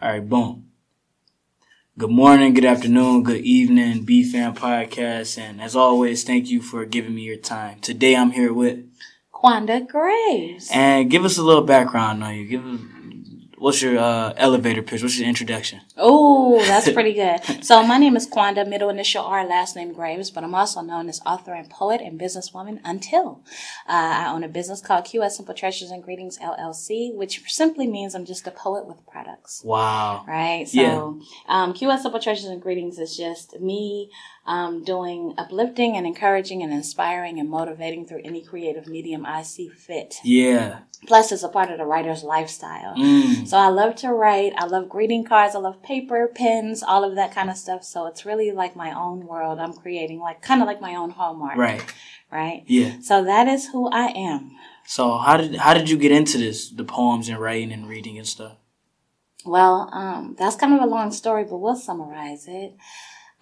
All right, boom. Good morning, good afternoon, good evening, B Fan Podcast. And as always, thank you for giving me your time. Today I'm here with Quanda Graves. And give us a little background on you. Give us What's your uh, elevator pitch? What's your introduction? Oh, that's pretty good. so my name is Quanda, middle initial R, last name Graves, but I'm also known as author and poet and businesswoman until uh, I own a business called QS Simple Treasures and Greetings LLC, which simply means I'm just a poet with products. Wow. Right. So yeah. um, QS Simple Treasures and Greetings is just me um, doing uplifting and encouraging and inspiring and motivating through any creative medium I see fit. Yeah. Plus, it's a part of the writer's lifestyle. Mm. So I love to write. I love greeting cards. I love paper, pens, all of that kind of stuff. So it's really like my own world. I'm creating like kind of like my own hallmark. Right. Right. Yeah. So that is who I am. So how did how did you get into this? The poems and writing and reading and stuff. Well, um, that's kind of a long story, but we'll summarize it.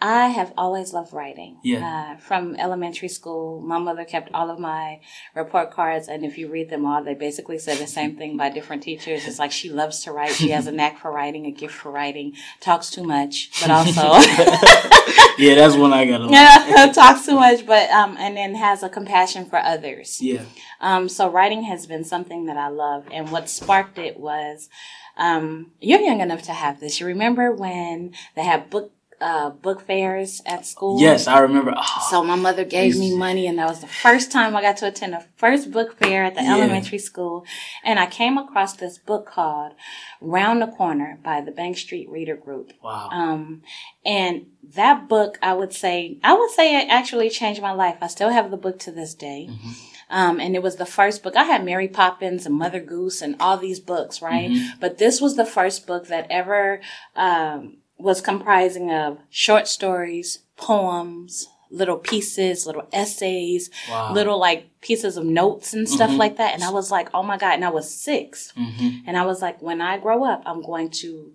I have always loved writing. Yeah. Uh, from elementary school, my mother kept all of my report cards, and if you read them all, they basically say the same thing by different teachers. It's like she loves to write. She has a knack for writing, a gift for writing. Talks too much, but also. yeah, that's one I got. Yeah, talks too much, but um, and then has a compassion for others. Yeah. Um, so writing has been something that I love, and what sparked it was. Um, you're young enough to have this. You remember when they had book uh, book fairs at school. Yes, I remember. Oh, so my mother gave me money, and that was the first time I got to attend the first book fair at the yeah. elementary school. And I came across this book called "Round the Corner" by the Bank Street Reader Group. Wow. Um, and that book, I would say, I would say it actually changed my life. I still have the book to this day. Mm-hmm. Um, and it was the first book. I had Mary Poppins and Mother Goose and all these books, right? Mm-hmm. But this was the first book that ever, um, was comprising of short stories, poems, little pieces, little essays, wow. little like pieces of notes and stuff mm-hmm. like that. And I was like, oh my God. And I was 6 mm-hmm. And I was like, when I grow up, I'm going to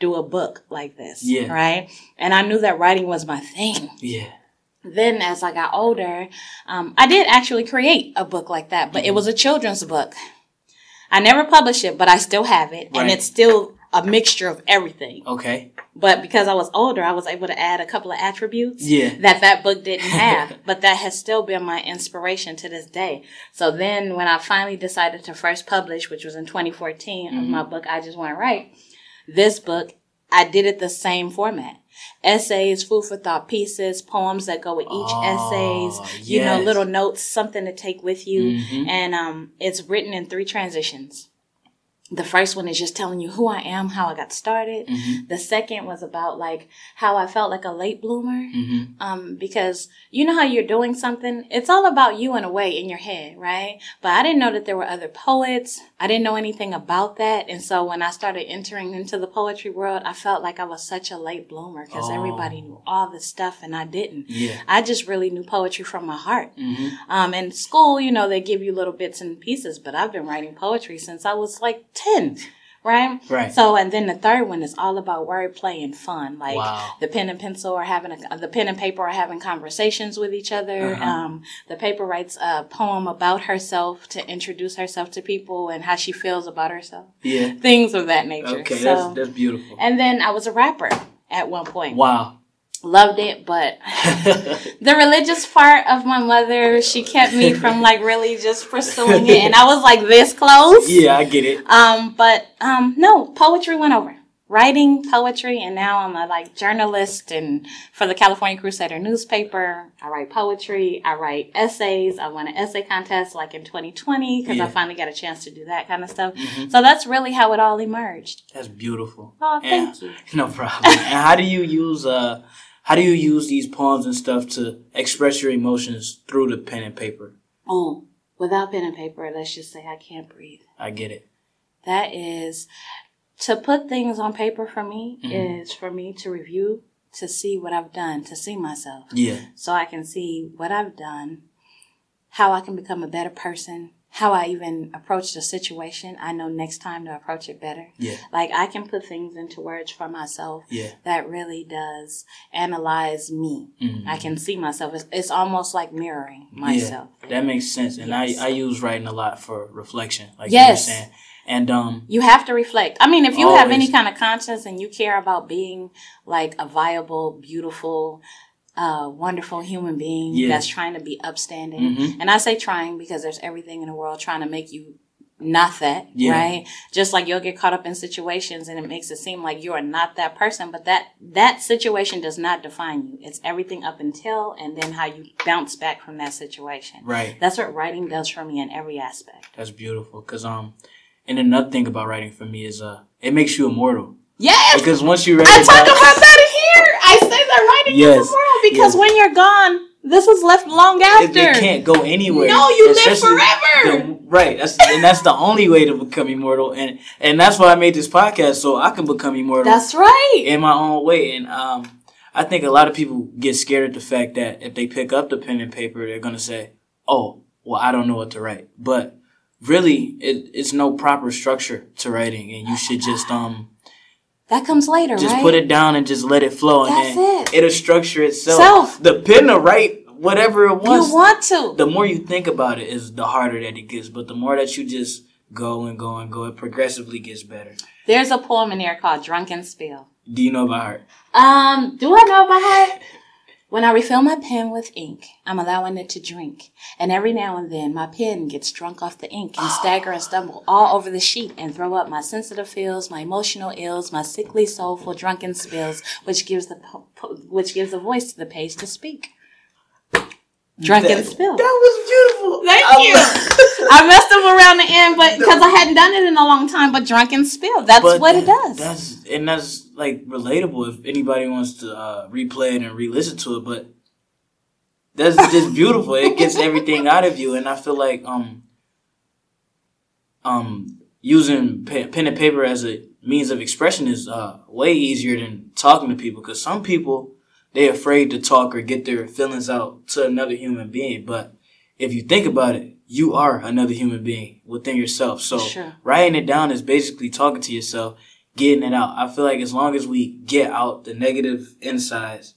do a book like this. Yeah. Right. And I knew that writing was my thing. Yeah. Then as I got older, um, I did actually create a book like that, but mm-hmm. it was a children's book. I never published it, but I still have it. Right. And it's still a mixture of everything. Okay. But because I was older, I was able to add a couple of attributes yeah. that that book didn't have. but that has still been my inspiration to this day. So then when I finally decided to first publish, which was in 2014, mm-hmm. of my book, I Just Want to Write, this book, I did it the same format. Essays, food for thought pieces, poems that go with each oh, essays, you yes. know, little notes, something to take with you. Mm-hmm. And um, it's written in three transitions the first one is just telling you who I am, how I got started. Mm-hmm. The second was about like how I felt like a late bloomer. Mm-hmm. Um, because you know how you're doing something, it's all about you in a way in your head, right? But I didn't know that there were other poets. I didn't know anything about that. And so when I started entering into the poetry world, I felt like I was such a late bloomer because oh. everybody knew all this stuff and I didn't. Yeah. I just really knew poetry from my heart. Mm-hmm. Um, in school, you know, they give you little bits and pieces, but I've been writing poetry since I was like 10 right? Right. So, and then the third one is all about wordplay and fun. Like wow. the pen and pencil are having a, the pen and paper are having conversations with each other. Uh-huh. Um, the paper writes a poem about herself to introduce herself to people and how she feels about herself. Yeah. Things of that nature. Okay, so, that's, that's beautiful. And then I was a rapper at one point. Wow loved it but the religious part of my mother she kept me from like really just pursuing it and i was like this close. Yeah i get it. Um but um no poetry went over. Writing poetry and now i'm a like journalist and for the california crusader newspaper i write poetry i write essays i won an essay contest like in 2020 because yeah. i finally got a chance to do that kind of stuff. Mm-hmm. so that's really how it all emerged. That's beautiful. Oh thank and, you. No problem. And how do you use uh how do you use these poems and stuff to express your emotions through the pen and paper? Oh, without pen and paper, let's just say I can't breathe. I get it. That is to put things on paper for me mm-hmm. is for me to review, to see what I've done, to see myself. Yeah. So I can see what I've done, how I can become a better person, how I even approach the situation, I know next time to approach it better. Yeah. Like I can put things into words for myself. Yeah. That really does analyze me. Mm-hmm. I can see myself. It's, it's almost like mirroring myself. Yeah, that makes sense. And yes. I, I use writing a lot for reflection, like yes. you were saying. And um, you have to reflect. I mean, if you have any kind of conscience and you care about being like a viable, beautiful, uh, wonderful human being Yeah. that's trying to be upstanding, mhm. and I say trying because there's everything in the world trying to make you not that, Yeah. right? Just like you'll get caught up in situations and it makes it seem like you are not that person, but that that situation does not define you. It's everything up until and then how you bounce back from that situation. right. That's what writing does for me in every aspect. That's beautiful. Cause um, and another thing about writing for me is uh, it makes you immortal. Yes, Because once you write I it talk about that here. I say Yes. is immortal because Yes. when you're gone, this is left long after. it can't go anywhere. No, you live forever. the- right. That's and that's the only way to become immortal. And and that's why I made this podcast so I can become immortal That's right. in my own way. And um, I think a lot of people get scared at the fact that if they pick up the pen and paper, they're gonna say, "Oh, well, I don't know what to write." But really, it, it's no proper structure to writing, and you should just um that comes later, right? just right? put it down and just let it flow, and That's then it. it'll structure itself. Self. The pen to write whatever it wants. you want to. the more you think about it, is the harder that it gets. But the more that you just go and go and go, it progressively gets better. There's a poem in there called Drunken Spill. Do you know about her? Um, do I know about her? When I refill my pen with ink, I'm allowing it to drink. And every now and then, my pen gets drunk off the ink and ah. stagger and stumble all over the sheet and throw up my sensitive feels, my emotional ills, my sickly, soulful, drunken spills, which gives the which gives a voice to the page to speak. Drunken That- spill. That was beautiful. Thank I you. I messed up around the end, but because I hadn't done it in a long time. But drunken spill, that's But what it does. That's and that's like relatable if anybody wants to uh, replay it and re-listen to it. But that's just beautiful. It gets everything out of you, and I feel like um um using pe- pen and paper as a means of expression is uh, way easier than talking to people because some people they're afraid to talk or get their feelings out to another human being. But if you think about it, you are another human being within yourself. So Sure. writing it down is basically talking to yourself, getting it out. I feel like as long as we get out the negative insides,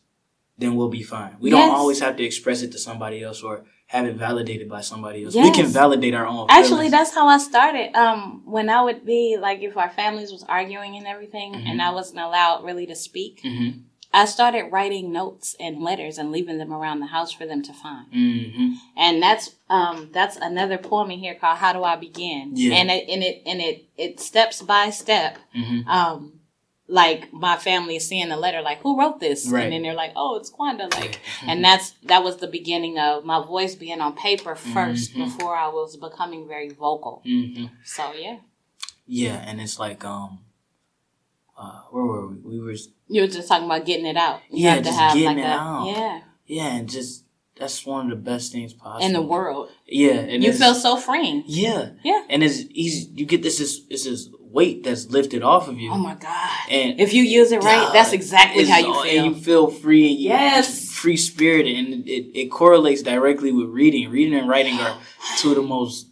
then we'll be fine. We Yes. don't always have to express it to somebody else or have it validated by somebody else. We can validate our own. Actually, feelings. that's how I started. Um, when I would be like, if our families was arguing and everything, Mhm. and I wasn't allowed really to speak, Mhm. I started writing notes and letters and leaving them around the house for them to find. Mhm. And that's um, that's another poem in here called "How Do I Begin?" Yeah. And it and it and it it steps by step. Mhm. Um, like my family is seeing the letter, like who wrote this, Right. and then they're like, "Oh, it's Quanda." Like, and that's that was the beginning of my voice being on paper 1st Mhm. before I was becoming very vocal. Mhm. So yeah, Yeah, and it's like um, uh, where were we? We were you were just talking about getting it out. You Yeah, just have getting like it a out. yeah yeah, and just that's one of the best things possible in the world. Yeah, and you feel so freeing. yeah, Yeah. and it's easy. You get this this this is weight that's lifted off of you. Oh my god! And If you use it right, that's exactly how you feel. And you feel free. And Yes. free spirited, and it, it correlates directly with reading. Reading and writing are two of the most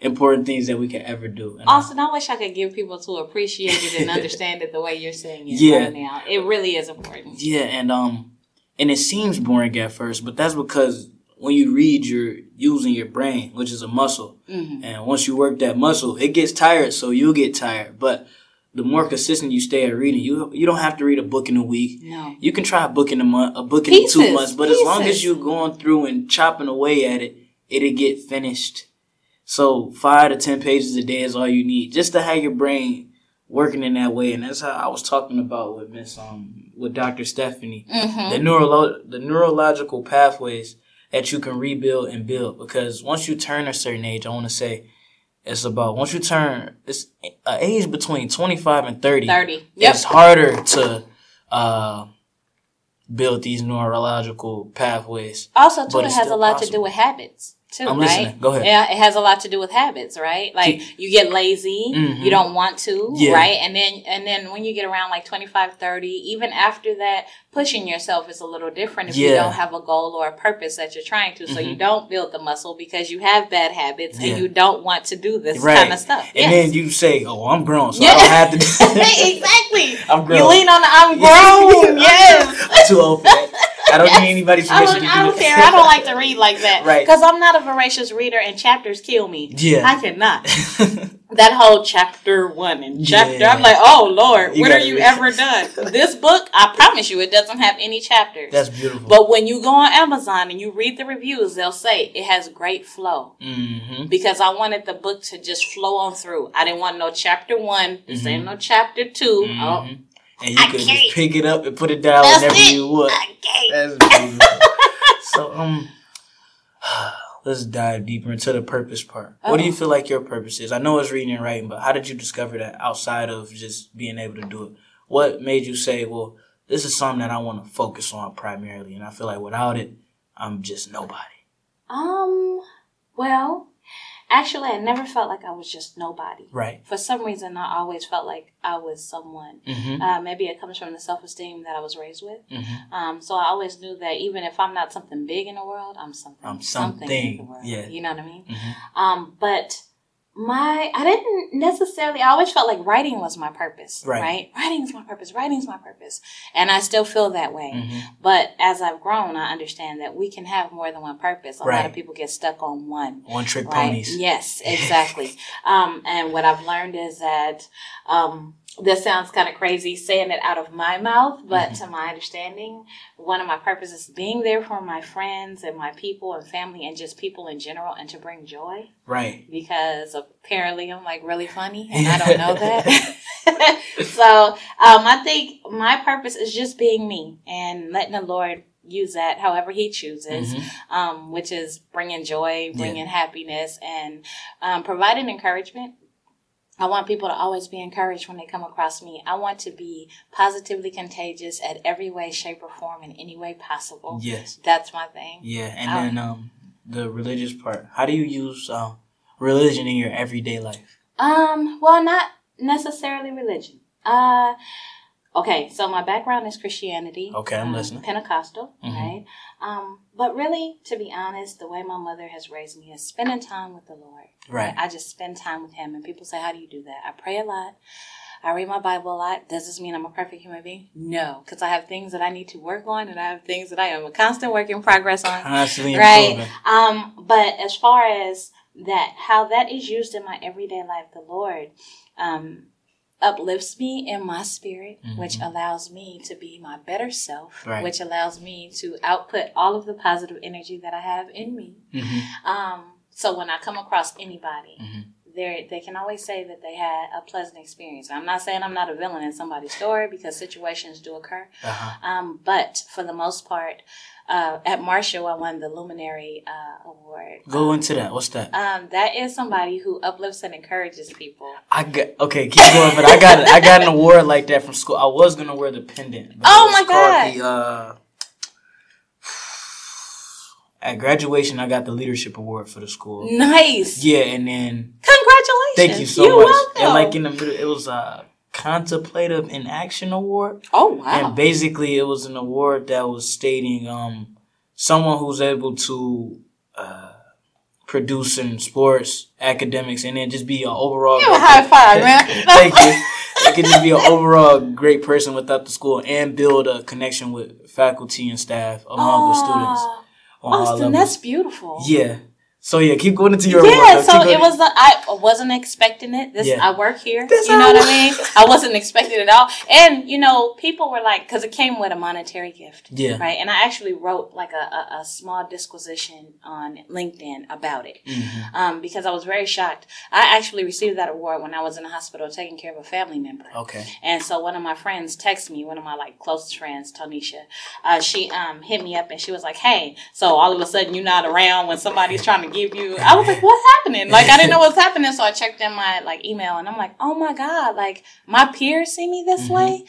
important things that we can ever do. And I- Austin, I wish I could give people to appreciate it and understand it the way you're saying it Yeah. right now. It really is important. Yeah, and um, and it seems boring at first, but that's because when you read, you're using your brain, which is a muscle, hmm and once you work that muscle, it gets tired, so you'll get tired. But the more consistent you stay at reading, you you don't have to read a book in a week. No. You can try a book in a month, a book in Pieces, two months, but as long as you're going through and chopping away at it, it'll get finished. So five to ten pages a day is all you need, just to have your brain working in that way. And that's how I was talking about with Miss um with Dr. Stephanie, hmm the neurolo- the neurological pathways that you can rebuild and build. Because once you turn a certain age, I want to say it's about once you turn it's an age between twenty five and thirty 30. Yep. it's harder to uh, build these neurological pathways. Also, too, it has a lot to do with habits, too, I'm right? listening. Go ahead. Yeah, it has a lot to do with habits, right? Like you get lazy, Mhm. you don't want to, Yeah. right? And then and then when you get around like 25, 30, even after that, pushing yourself is a little different if you don't have a goal or a purpose that you're trying to. So you Mhm. don't build the muscle because you have bad habits Yeah. and you don't want to do this Right. kind of stuff. And Yes. then you say, "Oh, I'm grown, so Yeah. I don't have to." do exactly. I'm grown. You lean on the I'm grown. yes. I'm too old for that. I don't need anybody's I permission don't, to do I don't care. I don't like to read like that. Right. Because I'm not a voracious reader and chapters kill me. Yeah. I cannot. that whole chapter one and chapter, Yeah. I'm like, oh Lord, You when are you read- ever done? this book, I promise you, it doesn't have any chapters. That's beautiful. but when you go on Amazon and you read the reviews, they'll say it has great flow. hmm Because I wanted the book to just flow on through. I didn't want no chapter one. This ain't Mhm. no chapter 2 Oh, Mhm. And you I could just pick it up and put it down That's whenever it. you would. okay. That's beautiful. so um let's dive deeper into the purpose part. What do you Oh. feel like your purpose is? I know it's reading and writing, but how did you discover that outside of just being able to do it? What made you say, well, this is something that I want to focus on primarily and I feel like without it, I'm just nobody. Um, well, actually, I never felt like I was just nobody. Right. For some reason, I always felt like I was someone. Mm-hmm. Uh, maybe it comes from the self esteem that I was raised with. Mm-hmm. Um, so I always knew that even if I'm not something big in the world, I'm something. I'm in something, the world. yeah. You know what I mean? Mm-hmm. Um, but my I didn't necessarily. I always felt like writing was my purpose. Right. Right. Writing is my purpose. Writing is my purpose, and I still feel that way. Mm-hmm. But as I've grown, I understand that we can have more than one purpose. A lot of people get stuck on one. One trick Right? ponies. Yes, exactly. um, and what I've learned is that um, this sounds kind of crazy saying it out of my mouth, but Mm-hmm. to my understanding, one of my purposes being there for my friends and my people and family and just people in general and to bring joy Right. because apparently I'm like really funny and I don't know that. so um, I think my purpose is just being me and letting the Lord use that however He chooses, Mhm. um, which is bringing joy, Yeah. bringing happiness, and um, providing encouragement. I want people to always be encouraged when they come across me. I want to be positively contagious at every way, shape, or form in any way possible. Yes. That's my thing. Yeah, and Um, then um the religious part. How do you use uh, religion in your everyday life? Um, well, not necessarily religion. Uh, okay, so my background is Christianity. Okay, I'm um, listening. Pentecostal, Mhm. right? Um, but really, to be honest, the way my mother has raised me is spending time with the Lord. Right. I just spend time with Him, and people say, "How do you do that?" I pray a lot. I read my Bible a lot. Does this mean I'm a perfect human being? No, because I have things that I need to work on, and I have things that I am a constant work in progress on. Constantly Right. improving. Um, but as far as that, how that is used in my everyday life, the Lord um, uplifts me in my spirit, which Mhm. allows me to be my better self, Right. which allows me to output all of the positive energy that I have in me. hmm Um, so when I come across anybody, Mhm. they they can always say that they had a pleasant experience. I'm not saying I'm not a villain in somebody's story because situations do occur. Uh-huh. Um, but for the most part, uh, at Marshall, I won the Luminary uh, Award. Go into that. What's that? Um, that is somebody who uplifts and encourages people. I got okay. Keep going, but I got I got an award like that from school. I was gonna wear the pendant. Oh my God. The, uh, at graduation, I got the leadership award for the school. Nice. Yeah, and then Congratulations. thank you so You're much. welcome. And like in the middle, it was a contemplative in action award. oh wow. And basically, it was an award that was stating um, someone who's able to uh, produce in sports, academics, and then just be an overall. High five, man. Thank you. It could just be an overall great person without the school and build a connection with faculty and staff among the students. On all Austin, that's beautiful. Yeah. So yeah, keep going into your Yeah, though. so it was. The, I wasn't expecting it. This Yeah. I work here. That's you know what I mean? I wasn't expecting it at all. And you know, people were like, because it came with a monetary gift, Yeah. right? And I actually wrote like a, a, a small disquisition on LinkedIn about it, Mhm. um, because I was very shocked. I actually received that award when I was in the hospital taking care of a family member. Okay. And so one of my friends texted me, one of my like closest friends, Tonisha. Uh, she um hit me up and she was like, "Hey, so all of a sudden you're not around when somebody's trying to give you." I was like, "What's happening?" Like I didn't know what's happening, so I checked in my like email and I'm like, "Oh my god!" Like my peers see me this Mhm. way.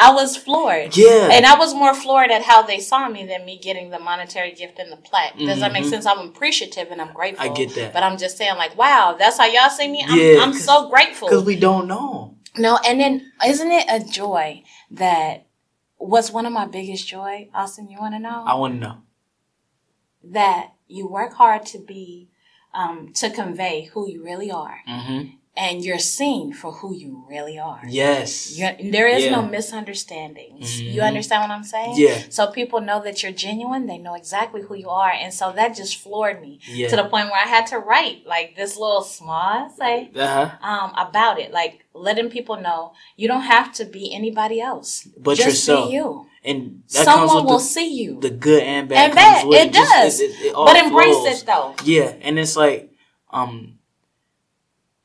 I was floored. Yeah. And I was more floored at how they saw me than me getting the monetary gift and the plaque. Does that make Mhm. sense? I'm appreciative and I'm grateful. I get that. But I'm just saying, like, wow, that's how y'all see me. I'm, Yeah, I'm so grateful. Because we don't know. No, and then isn't it a joy that what's one of my biggest joy, Austin? You want to know I want to know. that you work hard to be, um, to convey who you really are, Mm-hmm. and you're seen for who you really are. Yes. You're, there is no misunderstandings. You Mhm. understand what I'm saying? Yeah. So people know that you're genuine. They know exactly who you are, and so that just floored me Yeah. to the point where I had to write like this little small essay uh-huh. um, about it, like letting people know you don't have to be anybody else. But just yourself. be you. And that Someone will with see you, the, the good and bad. And bad. It Just- does. it- it all but embrace flows. it though. Yeah, and it's like um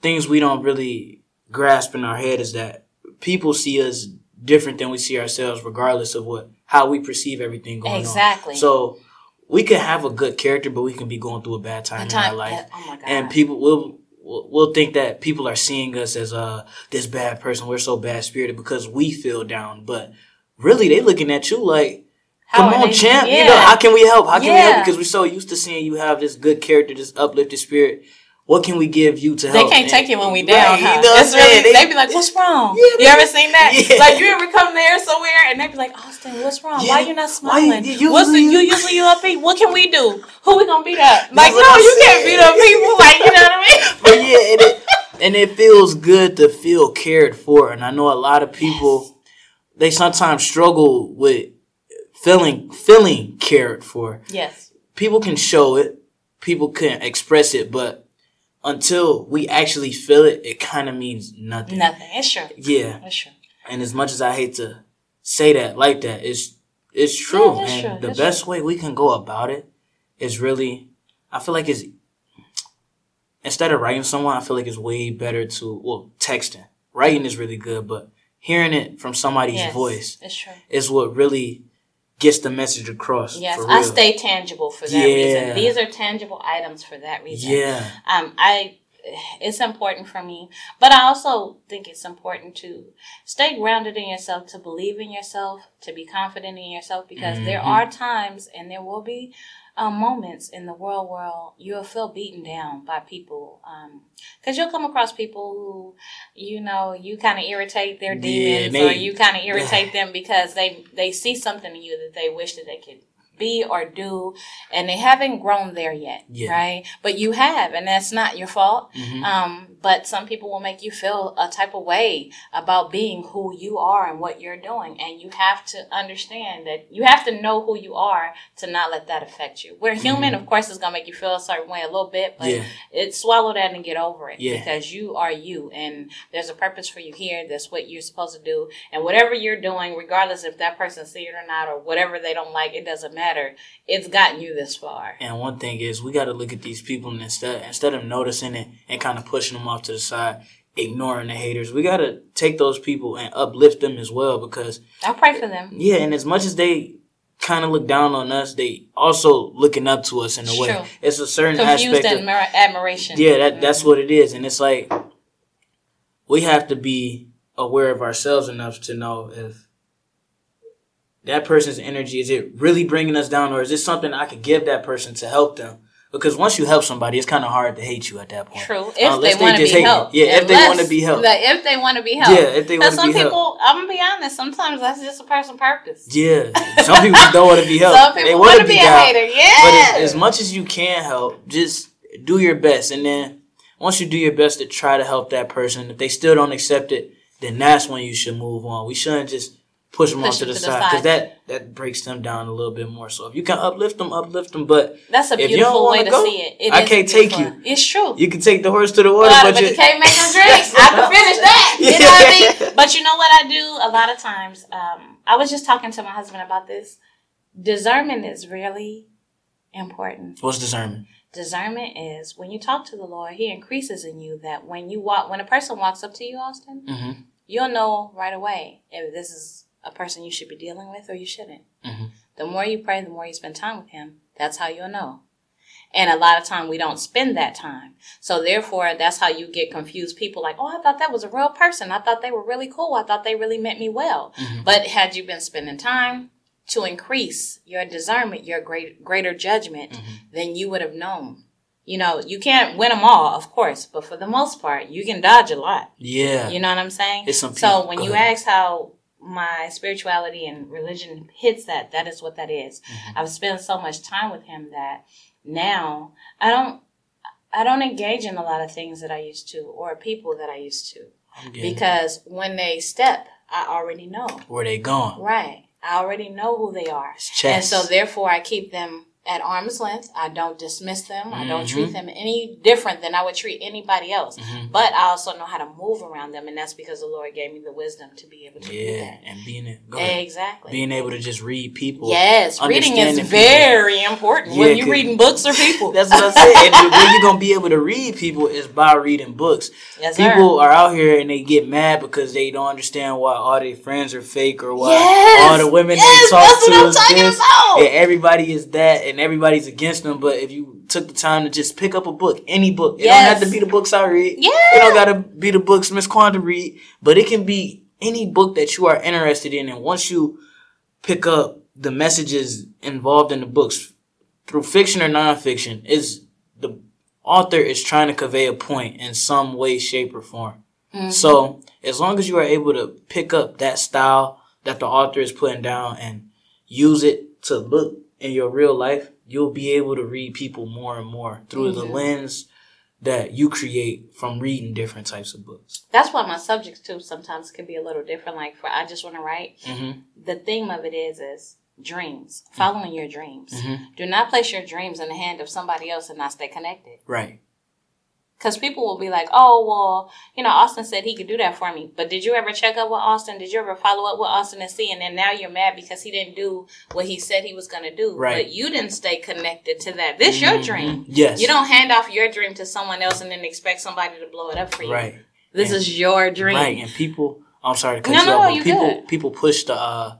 things we don't really grasp in our head is that people see us different than we see ourselves regardless of what how we perceive everything going Exactly. on. Exactly. So we can have a good character but we can be going through a bad time The in our time- life. Oh my god. And people will will will think that people are seeing us as uh this bad person. We're so bad spirited because we feel down, but really they looking at you like How Come on, they- champ. You know, how can we help? How can we help? Because we're so used to seeing you have this good character, this uplifted spirit. What can we give you to They help? They can't And- take it when we Right, down, you know what I'm really, they, They- be like, "What's wrong?" Yeah, you ever seen that? Yeah. Like you ever come there somewhere and they be like, "Austin, what's wrong? Why Yeah. you not you- smiling? you what's the, you usually you upbeat? What can we do? Who we gonna beat up? Like, no, I'm you can't saying. beat up people. Like, you know what I mean? But yeah, and it, and it feels good to feel cared for. And I know a lot of people, they sometimes struggle with feeling feeling cared for. Yes. People can show it, people can express it, but until we actually feel it, it kind of means nothing. Nothing. It's true. Yeah. It's true. And as much as I hate to say that like that, it's it's true. Yeah, it's and true, the it's best way we can go about it is really I feel like it's instead of writing someone, I feel like it's way better to well, texting. Writing is really good, but hearing it from somebody's Yes. voice is what really gets the message across. Yes, I stay tangible for that Yeah. reason. These are tangible items for that reason. Yeah. um, I it's important for me, but I also think it's important to stay grounded in yourself, to believe in yourself, to be confident in yourself, because there Mhm. are times and there will be um, moments in the world where you'll feel beaten down by people, because you'll come across people who, you know, you kind of irritate their Yeah, demons, they- or you kind of irritate them because they they see something in you that they wish that they could be or do and they haven't grown there yet Yeah. right but you have and that's not your fault Mhm. um, but some people will make you feel a type of way about being who you are and what you're doing and you have to understand that you have to know who you are to not let that affect you we're human of course it's going to make you feel a certain way a little bit but Yeah. it swallow that and get over it Yeah. because you are you and there's a purpose for you here that's what you're supposed to do and whatever you're doing regardless if that person see it or not or whatever they don't like it doesn't matter it's gotten you this far And one thing is, we got to look at these people and instead instead of noticing it and kind of pushing them off to the side, ignoring the haters, we got to take those people and uplift them as well. Because i pray for them yeah, and as much as they kind of look down on us, they also looking up to us in a way. True. It's a certain confused aspect. Of, admira- admiration yeah, that that's mm-hmm. what it is, and it's like we have to be aware of ourselves enough to know if that person's energy is it really bringing us down, or is this something I could give that person to help them? Because once you help somebody, it's kind of hard to hate you at that point. True. Uh, if Unless they want to be helped. Yeah, if they want to be helped. like, if they want to be helped. Yeah, if they want to be helped. some be people, helped. I'm gonna be honest. Sometimes that's just a person's purpose. Yeah, some people don't want to be helped. Some people want want to to be a down. hater. But as, as much as you can help, just do your best. And then once you do your best to try to help that person, if they still don't accept it, then that's when you should move on. We shouldn't just push them Push off to the to side because that that breaks them down a little bit more. So if you can uplift them, uplift them. But That's a beautiful way to go, see it. It I can't take you. It's true. you can take the horse to the water, But, but, you, you can't make them drinks. I can finish that. You know what I mean? But you know what I do a lot of times? Um, I was just talking to my husband about this. Discernment is really important. What's discernment? Discernment is when you talk to the Lord, He increases in you that when you walk, when a person walks up to you, Austin, hmm you'll know right away if this is a person you should be dealing with or you shouldn't. Mhm. The more you pray, the more you spend time with Him. That's how you'll know. And a lot of time we don't spend that time. So therefore, that's how you get confused. People like, oh, I thought that was a real person. I thought they were really cool. I thought they really meant me well. Mhm. But had you been spending time to increase your discernment, your great, greater judgment, Mhm. then you would have known. You know, you can't win them all, of course, but for the most part, you can dodge a lot. Yeah. You know what I'm saying? It's some so when go you ahead. ask how my spirituality and religion hits that, that is what that is. Mhm. I've spent so much time with him that now I don't I don't engage in a lot of things that I used to or people that I used to. Because when they step, I already know. Where they going. Right. I already know who they are. And so therefore I keep them at arm's length. I don't dismiss them. Mm-hmm. I don't treat mm-hmm. them any different than I would treat anybody else. Mm-hmm. But I also know how to move around them, and that's because the Lord gave me the wisdom to be able to yeah, do that. and being exactly being able to just read people. Yes, reading is very people. important. Yeah, when you're reading books or people, that's what I said. and the way you're gonna be able to read people is by reading books. Yes, people sir. are out here and they get mad because they don't understand why all their friends are fake or why yes, all the women yes, they talk to is this. About. And everybody is that and everybody's against them. But if you took the time to just pick up a book, any book, it yes. don't have to be the books I read. Yeah. It don't gotta be the books Miss Quanda read, but it can be any book that you are interested in. And once you pick up the messages involved in the books through fiction or nonfiction, is the author is trying to convey a point in some way, shape, or form. Mm-hmm. So as long as you are able to pick up that style that the author is putting down and use it to look in your real life, you'll be able to read people more and more through mm-hmm. the lens that you create from reading different types of books. That's why my subjects too sometimes can be a little different. Like for I just want to write. Mm-hmm. The theme of it is is dreams, following mm-hmm. your dreams. Mm-hmm. Do not place your dreams in the hand of somebody else and not stay connected. Right. Because people will be like, oh, well, you know, Austin said he could do that for me. But did you ever check up with Austin? Did you ever follow up with Austin and see? And then now you're mad because he didn't do what he said he was going to do. Right. But you didn't stay connected to that. This mm-hmm. your dream. Yes. You don't hand off your dream to someone else and then expect somebody to blow it up for you. Right. This and, is your dream. Right. And people, I'm sorry to cut no, you no, off, but people, good. people push the, uh,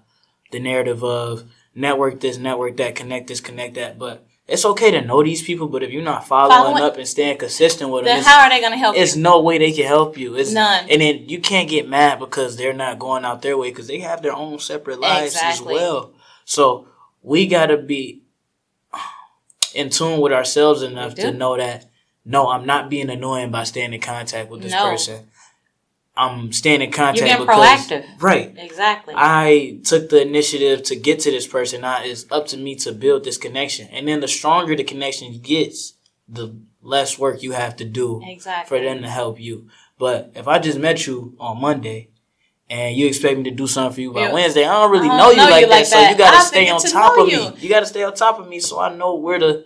the narrative of network this, network that, connect this, connect that. But it's okay to know these people, but if you're not following, following up and staying consistent with them, then how are they going to help? You? It's you? no way they can help you. It's none. And then you can't get mad because they're not going out their way because they have their own separate lives exactly. as well. So we got to be in tune with ourselves enough to know that no, I'm not being annoying by staying in contact with this no. person. I'm staying in contact. You're being because, proactive. Right. Exactly. I took the initiative to get to this person. Now it's up to me to build this connection. And then the stronger the connection gets, the less work you have to do exactly. for them to help you. But if I just met you on Monday and you expect me to do something for you by yeah. Wednesday, I don't really know you, know like, you that, like, that, So you gotta stay on top of you. me. You gotta stay on top of me so I know where to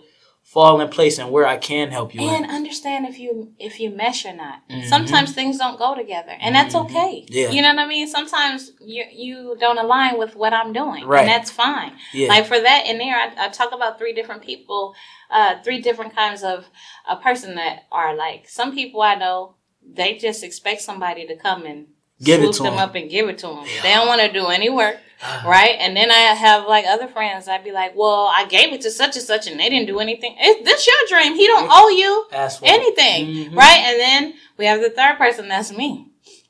fall in place and where I can help you. And understand if you if you mesh or not. Mm-hmm. Sometimes things don't go together, and that's mm-hmm. okay. Yeah. You know what I mean? Sometimes you you don't align with what I'm doing, right. and that's fine. Yeah. Like for that in there, I, I talk about three different people, uh, three different kinds of a person that are like some people I know. They just expect somebody to come and give swoop them, them up and give it to them. Yeah. They don't want to do any work. right? And then I have like other friends. I'd be like, "Well, I gave it to such and such, and they didn't do anything. It, this your dream. He don't owe you anything, mm-hmm. right?" And then we have the third person. That's me.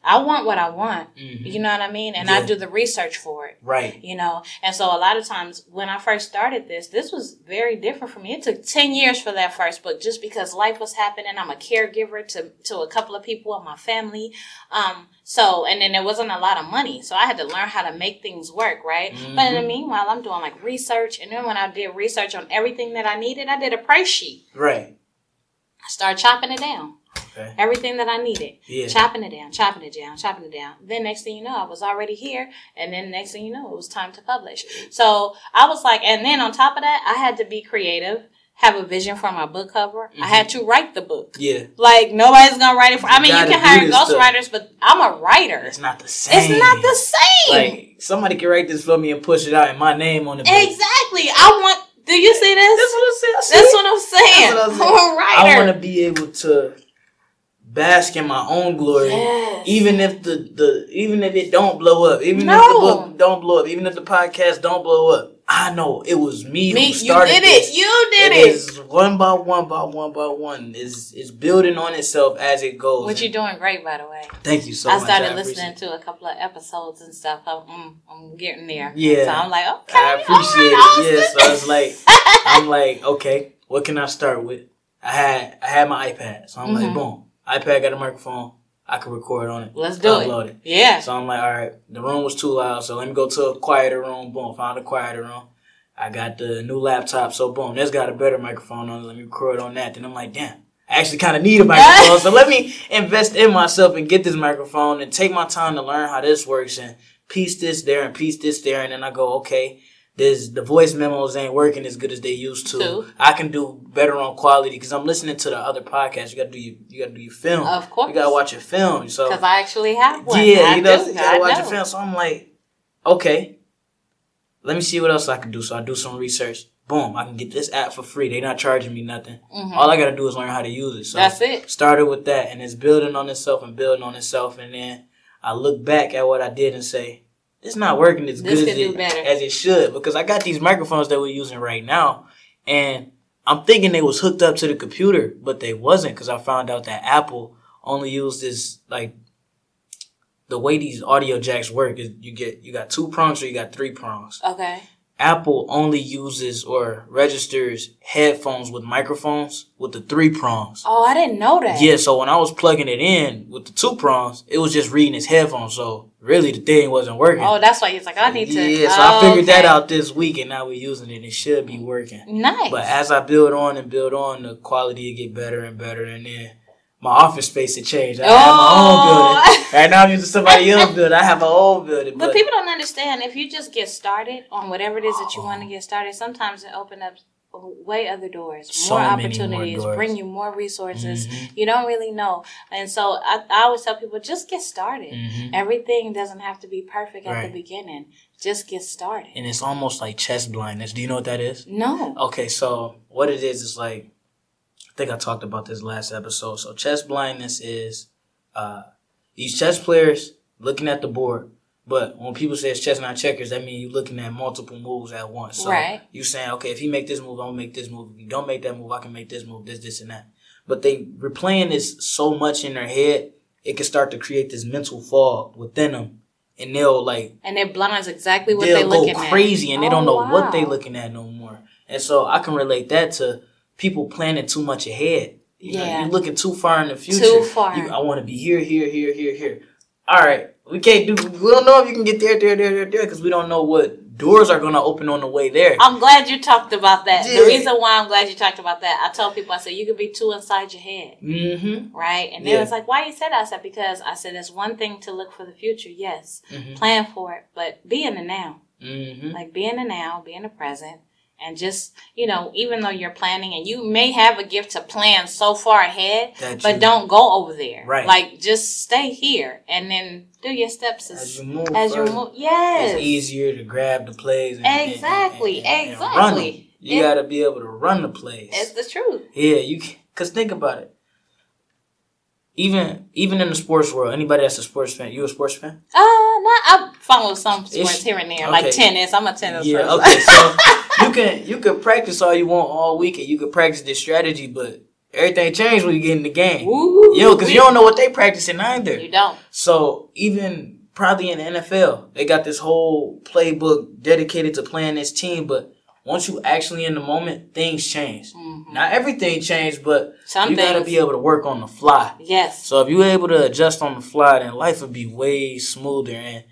I want what I want. Mm-hmm. You know what I mean? And yeah. I do the research for it. Right. You know, and so a lot of times when I first started this, this was very different for me. It took 10 years for that first book just because life was happening. I'm a caregiver to, to a couple of people in my family. Um, so, and then there wasn't a lot of money. So I had to learn how to make things work, right? Mm-hmm. But in the meanwhile, I'm doing like research. And then when I did research on everything that I needed, I did a price sheet. Right. I started chopping it down. Okay. Everything that I needed. Yeah. Chopping it down, chopping it down, chopping it down. Then next thing you know, I was already here. And then next thing you know, it was time to publish. So I was like, and then on top of that, I had to be creative have a vision for my book cover. Mm-hmm. I had to write the book. Yeah. Like nobody's gonna write it for I mean you, you can hire ghostwriters, but I'm a writer. It's not the same. It's not the same. Like somebody can write this for me and push it out in my name on it. Exactly. I want do you see this? That's what I'm saying. That's what I'm saying. What I'm, saying. I'm a writer. I wanna be able to bask in my own glory. Yes. Even if the, the even if it don't blow up, even no. if the book don't blow up, even if the podcast don't blow up. I know it was me, me who started You did this. it. You did it. It is one by one by one by one. Is is building on itself as it goes. Which you're doing great, by the way. Thank you so I much. Started I started listening to a couple of episodes and stuff. I'm, I'm getting there. Yeah. So I'm like, okay. I appreciate right, it. Yes. Yeah, so I was like, I'm like, okay, what can I start with? I had I had my iPad, so I'm mm-hmm. like, boom iPad got a microphone. I can record on it. Let's do upload it. it. Yeah. So I'm like, all right, the room was too loud, so let me go to a quieter room. Boom, found a quieter room. I got the new laptop, so boom, that's got a better microphone on it. Let me record on that. Then I'm like, damn, I actually kind of need a microphone, so let me invest in myself and get this microphone and take my time to learn how this works and piece this there and piece this there, and then I go, okay, this the voice memos ain't working as good as they used to. True. I can do better on quality because I'm listening to the other podcast. You gotta do your, you gotta do your film. Of course. you gotta watch your film. So Because I actually have one. yeah, I you know, do. you gotta I watch know. your film. So I'm like, okay, let me see what else I can do. So I do some research. Boom, I can get this app for free. They're not charging me nothing. Mhm. All I gotta do is learn how to use it. So That's it. started with that, and it's building on itself and building on itself. And then I look back at what I did and say, it's not working as This good as it, as it should because I got these microphones that we're using right now, and I'm thinking they was hooked up to the computer, but they wasn't because I found out that Apple only uses like the way these audio jacks work is you get you got two prongs or you got three prongs. Okay. Apple only uses or registers headphones with microphones with the three prongs. Oh, I didn't know that. Yeah, so when I was plugging it in with the two prongs, it was just reading his headphones. So really, the thing wasn't working. Oh, that's why he's like, I need to. Yeah, so I Oh, figured that out this week, and now we're using it. It should be working. Nice. But as I build on and build on, the quality will get better and better, and then my office space will changed. I have my own Oh. building. Right now, I'm using somebody else's building. I have my own building, But but, people don't understand if you just get started on whatever it is that you want to get started. Sometimes it opens up way other doors, So more many more opportunities, doors. bring you more resources. Mhm. You don't really know, and so I, I always tell people just get started. Mhm. Everything doesn't have to be perfect at the beginning. Just get started. and it's almost like chess blindness. Do you know what that is? No. Okay, so what it is is like think I talked about this last episode. So chess blindness is uh these chess players looking at the board, but when people say it's chess not checkers, that means you're looking at multiple moves at once. So Right. you saying, okay, if he make this move, I'm gonna make this move. If you don't make that move, I can make this move, this, this, and that. But they replaying this so much in their head, it can start to create this mental fog within them, and they'll like And it blinds exactly what they're they'll go crazy at. and they Oh, don't know what they wow. looking at no more. And so I can relate that to people planning too much ahead. You know, Yeah. you're looking too far in the future. Too far. You, I want to be here, here, here, here, here. All right, we can't do. We don't know if you can get there, there, there, there, there, because we don't know what doors are gonna open on the way there. I'm glad you talked about that. Yeah. The reason why I'm glad you talked about that, I tell people, I said, you could be too inside your head. Mm-hmm. right? And Yeah. they was like, "Why you said that?" I said, "Because I said it's one thing to look for the future, yes, Mm-hmm. plan for it, but be in the now, Mm-hmm. like be in the now, be in the present, and just you know, even though you're planning and you may have a gift to plan so far ahead, That but you- don't go over there, Right. Like just stay here and then do your steps as, as you move, as you move. Yes, it's easier to grab the plays. And, Exactly, and- and- and run 'em. exactly. You It- got to be able to run the plays. It's the truth. Yeah, you can, cause think about it. Even even in the sports world, anybody that's a sports fan, you a sports fan? Uh, not I follow some sports It's- here and there, okay. like tennis. I'm a tennis Yeah, person. okay. So you can you can practice all you want all week, and you can practice this strategy, but everything changed when you get in the game. Woo, Yo, cause you don't know what they practicing either. You don't. So even probably in the NFL, they got this whole playbook dedicated to playing this team, but once you actually in the moment, things change. Mhm. Not everything changed, but Some you gotta be able to work on the fly. Yes. So if you're able to adjust on the fly, then life would be way smoother and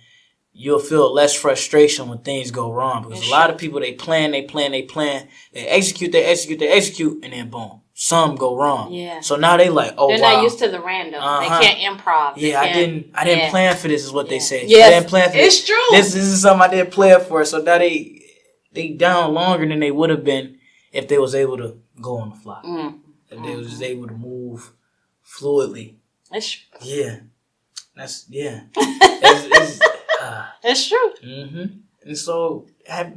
you'll feel less frustration when things go wrong. Because a lot of people they plan, they plan, they plan, they execute, they execute, they execute, and then boom, some go wrong. Yeah. So now they like, oh They're wow. not used to the random. Uh-huh. They can't improv. They yeah, I can't- didn't I didn't yeah. plan for this is what they Yeah. say. Yes, I didn't plan for it's this. true. This this is something I didn't plan for. So now they they down longer than they would have been if they was able to go on the fly. Mm. If they was just able to move fluidly. It's, Yeah, that's yeah. It's, it's, uh, it's true. hmm And so, have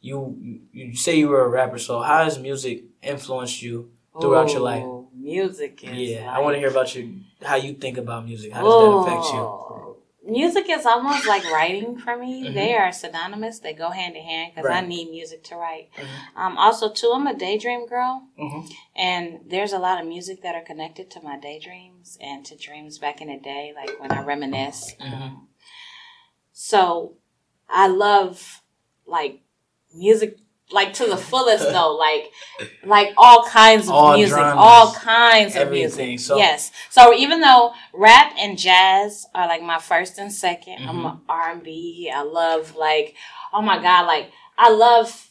you you say you were a rapper? So, how has music influenced you throughout your life? Music is. Yeah, I want to hear about your how you think about music. How does that affect you? Music is almost like writing for me. Mhm. They are synonymous. They go hand in hand because I need music to write. Mhm. Um, also, too, I'm a daydream girl, Mhm. and there's a lot of music that are connected to my daydreams and to dreams back in the day, like when I reminisce. Mhm. So I love like music like to the fullest though, like like all kinds of All music, genres, all kinds of music. So- yes. So even though rap and jazz are like my first and 2nd I'm Mhm. a R&B. I love like oh my god, like I love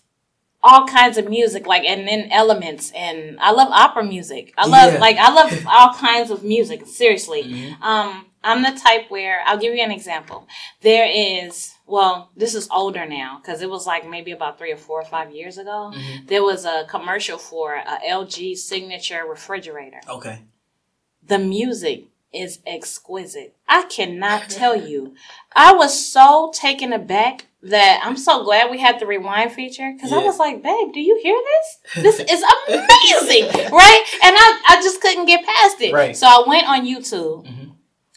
all kinds of music, like and then elements, and I love opera music. I love Yeah. like I love all kinds of music. Seriously, Mhm. um, I'm the type where I'll give you an example. There is well, this is older now because it was like maybe about three or four or five years ago. Mhm. There was a commercial for a LG signature refrigerator. Okay. The music is exquisite. I cannot tell you. I was so taken aback that I'm so glad we had the rewind feature because I was like, babe, do you hear this? This is amazing, right? And I, I just couldn't get past it. Right. So I went on YouTube Mhm.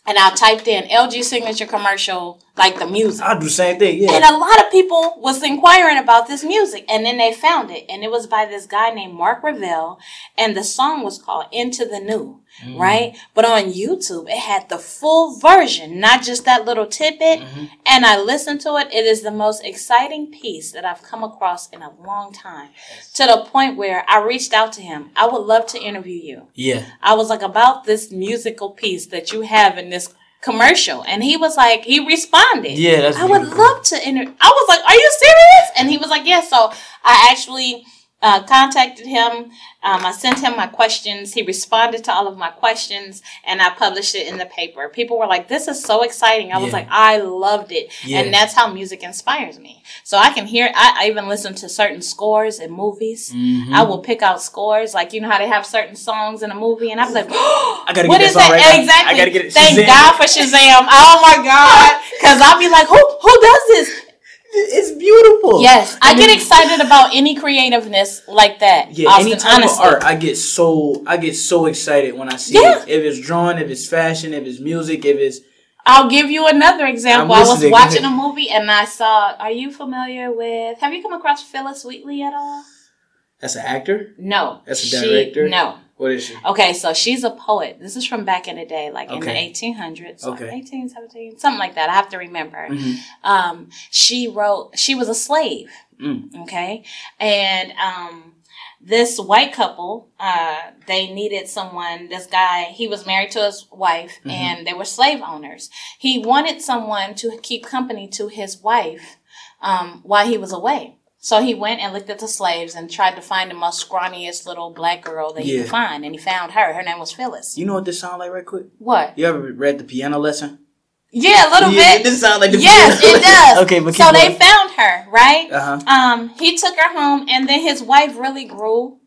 And I typed in LG signature commercial, like the music. I do the same thing. Yeah. And a lot of people was inquiring about this music, and then they found it, and it was by this guy named Mark Revell, and the song was called "Into the New," Mm. right? But on YouTube, it had the full version, not just that little tidbit. Mhm. And I listened to it. It is the most exciting piece that I've come across in a long time, to the point where I reached out to him. I would love to interview you. Yeah. I was like, about this musical piece that you have in this commercial. And he was like, he responded. Yeah, that's I would love to inter I was like, are you serious? And he was like, yes. So I actually uh, contacted him. Um, I sent him my questions. He responded to all of my questions and I published it in the paper. People were like, this is so exciting. I was like, I loved it. Yeah. And that's how music inspires me. So I can hear, I, I even listen to certain scores in movies. Mhm. I will pick out scores, like you know how they have certain songs in a movie, and I'm like, I gotta what get is that that? right exactly. I gotta get it. Thank Shazam. God for Shazam. Oh my God, because I'll be like, who who does this? It's beautiful. Yes, I And get excited about any creativeness like that. Yeah, Austin, any type honestly. of art, I get so I get so excited when I see Yeah. it. If it's drawing, if it's fashion, if it's music, if it's I'll give you another example. I'm was watching a movie and I saw. Are you familiar with? Have you come across Phillis Wheatley at all? that's an actor. No. That's a She- director? No. What is she? Okay, so she's a poet. This is from back in the day, like in the 1800s, Okay. 18, 17, something like that. I have to remember. Mhm. Um, she wrote, she was a slave. Mm. Okay. And, um, this white couple, uh, they needed someone, this guy, he was married to his wife Mhm. and they were slave owners. He wanted someone to keep company to his wife, um, while he was away. So he went and looked at the slaves and tried to find the most scrawniest little black girl that he could find. And he found her. Her name was Phillis. You know what this sounds like, right quick? What? You ever read the piano lesson? Yeah, a little Yeah, bit. This sounds like the Yes, it does. okay, but so they found her, right? Uh huh. Um, he took her home, and then his wife really grew,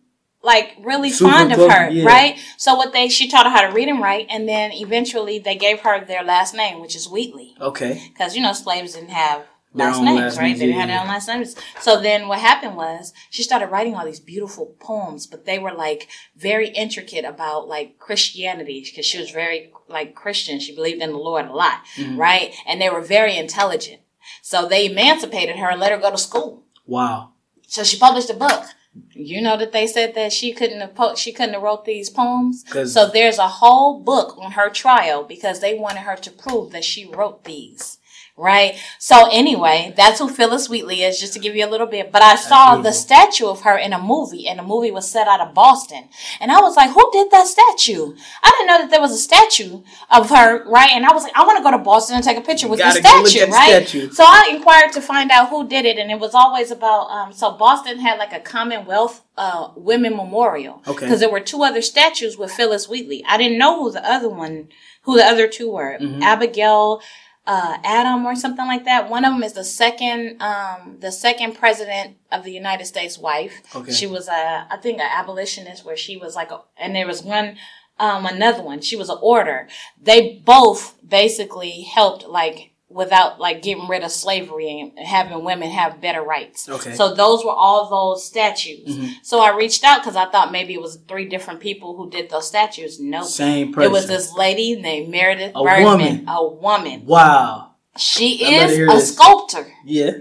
like really Super fond of her, yeah. right? So what they she taught her how to read and write, and then eventually they gave her their last name, which is Wheatley, Okay. because you know slaves didn't have last names, last right? names, they yeah, have their own last names. So then what happened was she started writing all these beautiful poems, but they were like very intricate about like Christianity because she was very like Christian. She believed in the Lord a lot, Mhm. right? And they were very intelligent. So they emancipated her and let her go to school. Wow. So she published a book. You know that they said that she couldn't have po- she couldn't have wrote these poems. So there's a whole book on her trial because they wanted her to prove that she wrote these. Right. So anyway, that's who Phillis Wheatley is, just to give you a little bit. But I saw the statue of her in a movie, and the movie was set out of Boston. And I was like, who did that statue? I didn't know that there was a statue of her, right? And I was like, I want to go to Boston and take a picture with the statue, right? statue. So I inquired to find out who did it, and it was always about. Um, so Boston had like a Commonwealth uh, Women Memorial Okay. because there were two other statues with Phillis Wheatley. I didn't know who the other one, who the other two were. Mhm. Abigail uh, Adam or something like that. One of them is the second, um, the second president of the United States wife. Okay. She was a, I think, an abolitionist where she was like, a, and there was one, um, another one. She was an order. They both basically helped like without like getting rid of slavery and having women have better rights. Okay. So those were all those statues. Mhm. So I reached out because I thought maybe it was three different people who did those statues. Nope. Same person. It was this lady named Meredith A Bergmann. woman. A woman. Wow. She is a this. sculptor. Yeah.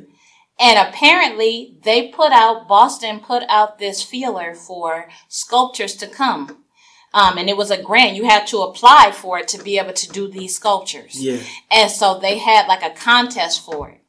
And apparently they put out, Boston put out this feeler for sculptors to come. Um, and it was a grant. You had to apply for it to be able to do these sculptures. Yeah. And so they had like a contest for it.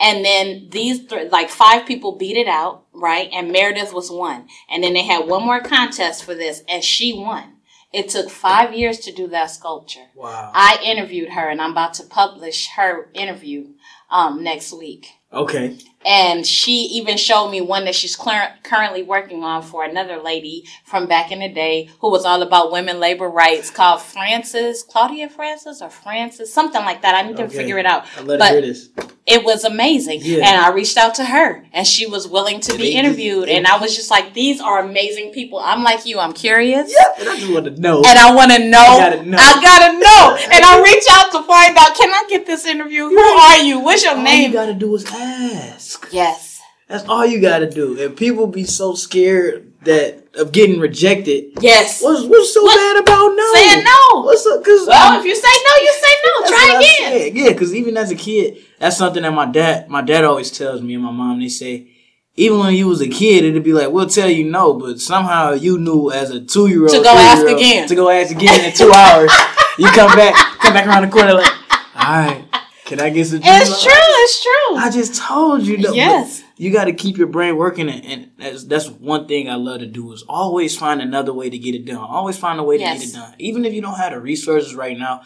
And then these th- like five people beat it out, right? And Meredith was one. And then they had one more contest for this and she won. It took five years to do that sculpture. Wow. I interviewed her, and I'm about to publish her interview um, next week. Okay. And she even showed me one that she's cl- currently working on for another lady from back in the day who was all about women labor rights called Frances, Claudia Frances or Frances, something like that. I need to Okay. figure it out. I let But- hear this. It was amazing. Yeah. And I reached out to her and she was willing to They- be interviewed. they- and I was just like, these are amazing people. I'm like you, I'm curious. And I just want to know. And I want to know. gotta know. I gotta know. And I reach out to find out. Can I get this interview? Who are you? What's your all name? All you gotta do is ask. yes. That's all you gotta do. And people be so scared that of getting rejected. Yes. What's what's so What? bad about no? Saying no. What's up? Cause Well, um, if you say no, you say no. Try again. Yeah, because even as a kid, that's something that my dad, my dad always tells me and my mom. They say, even when you was a kid, it'd be like, we'll tell you no, but somehow you knew as a two year old To go ask again. to go ask again in two hours. You come back, come back around the corner like, all right, can I get some? It's true. It's true. I just told you. but Yes. You got to keep your brain working, and, and that's that's one thing I love to do is always find another way to get it done. Always find a way to get it done, even if you don't have the resources right now.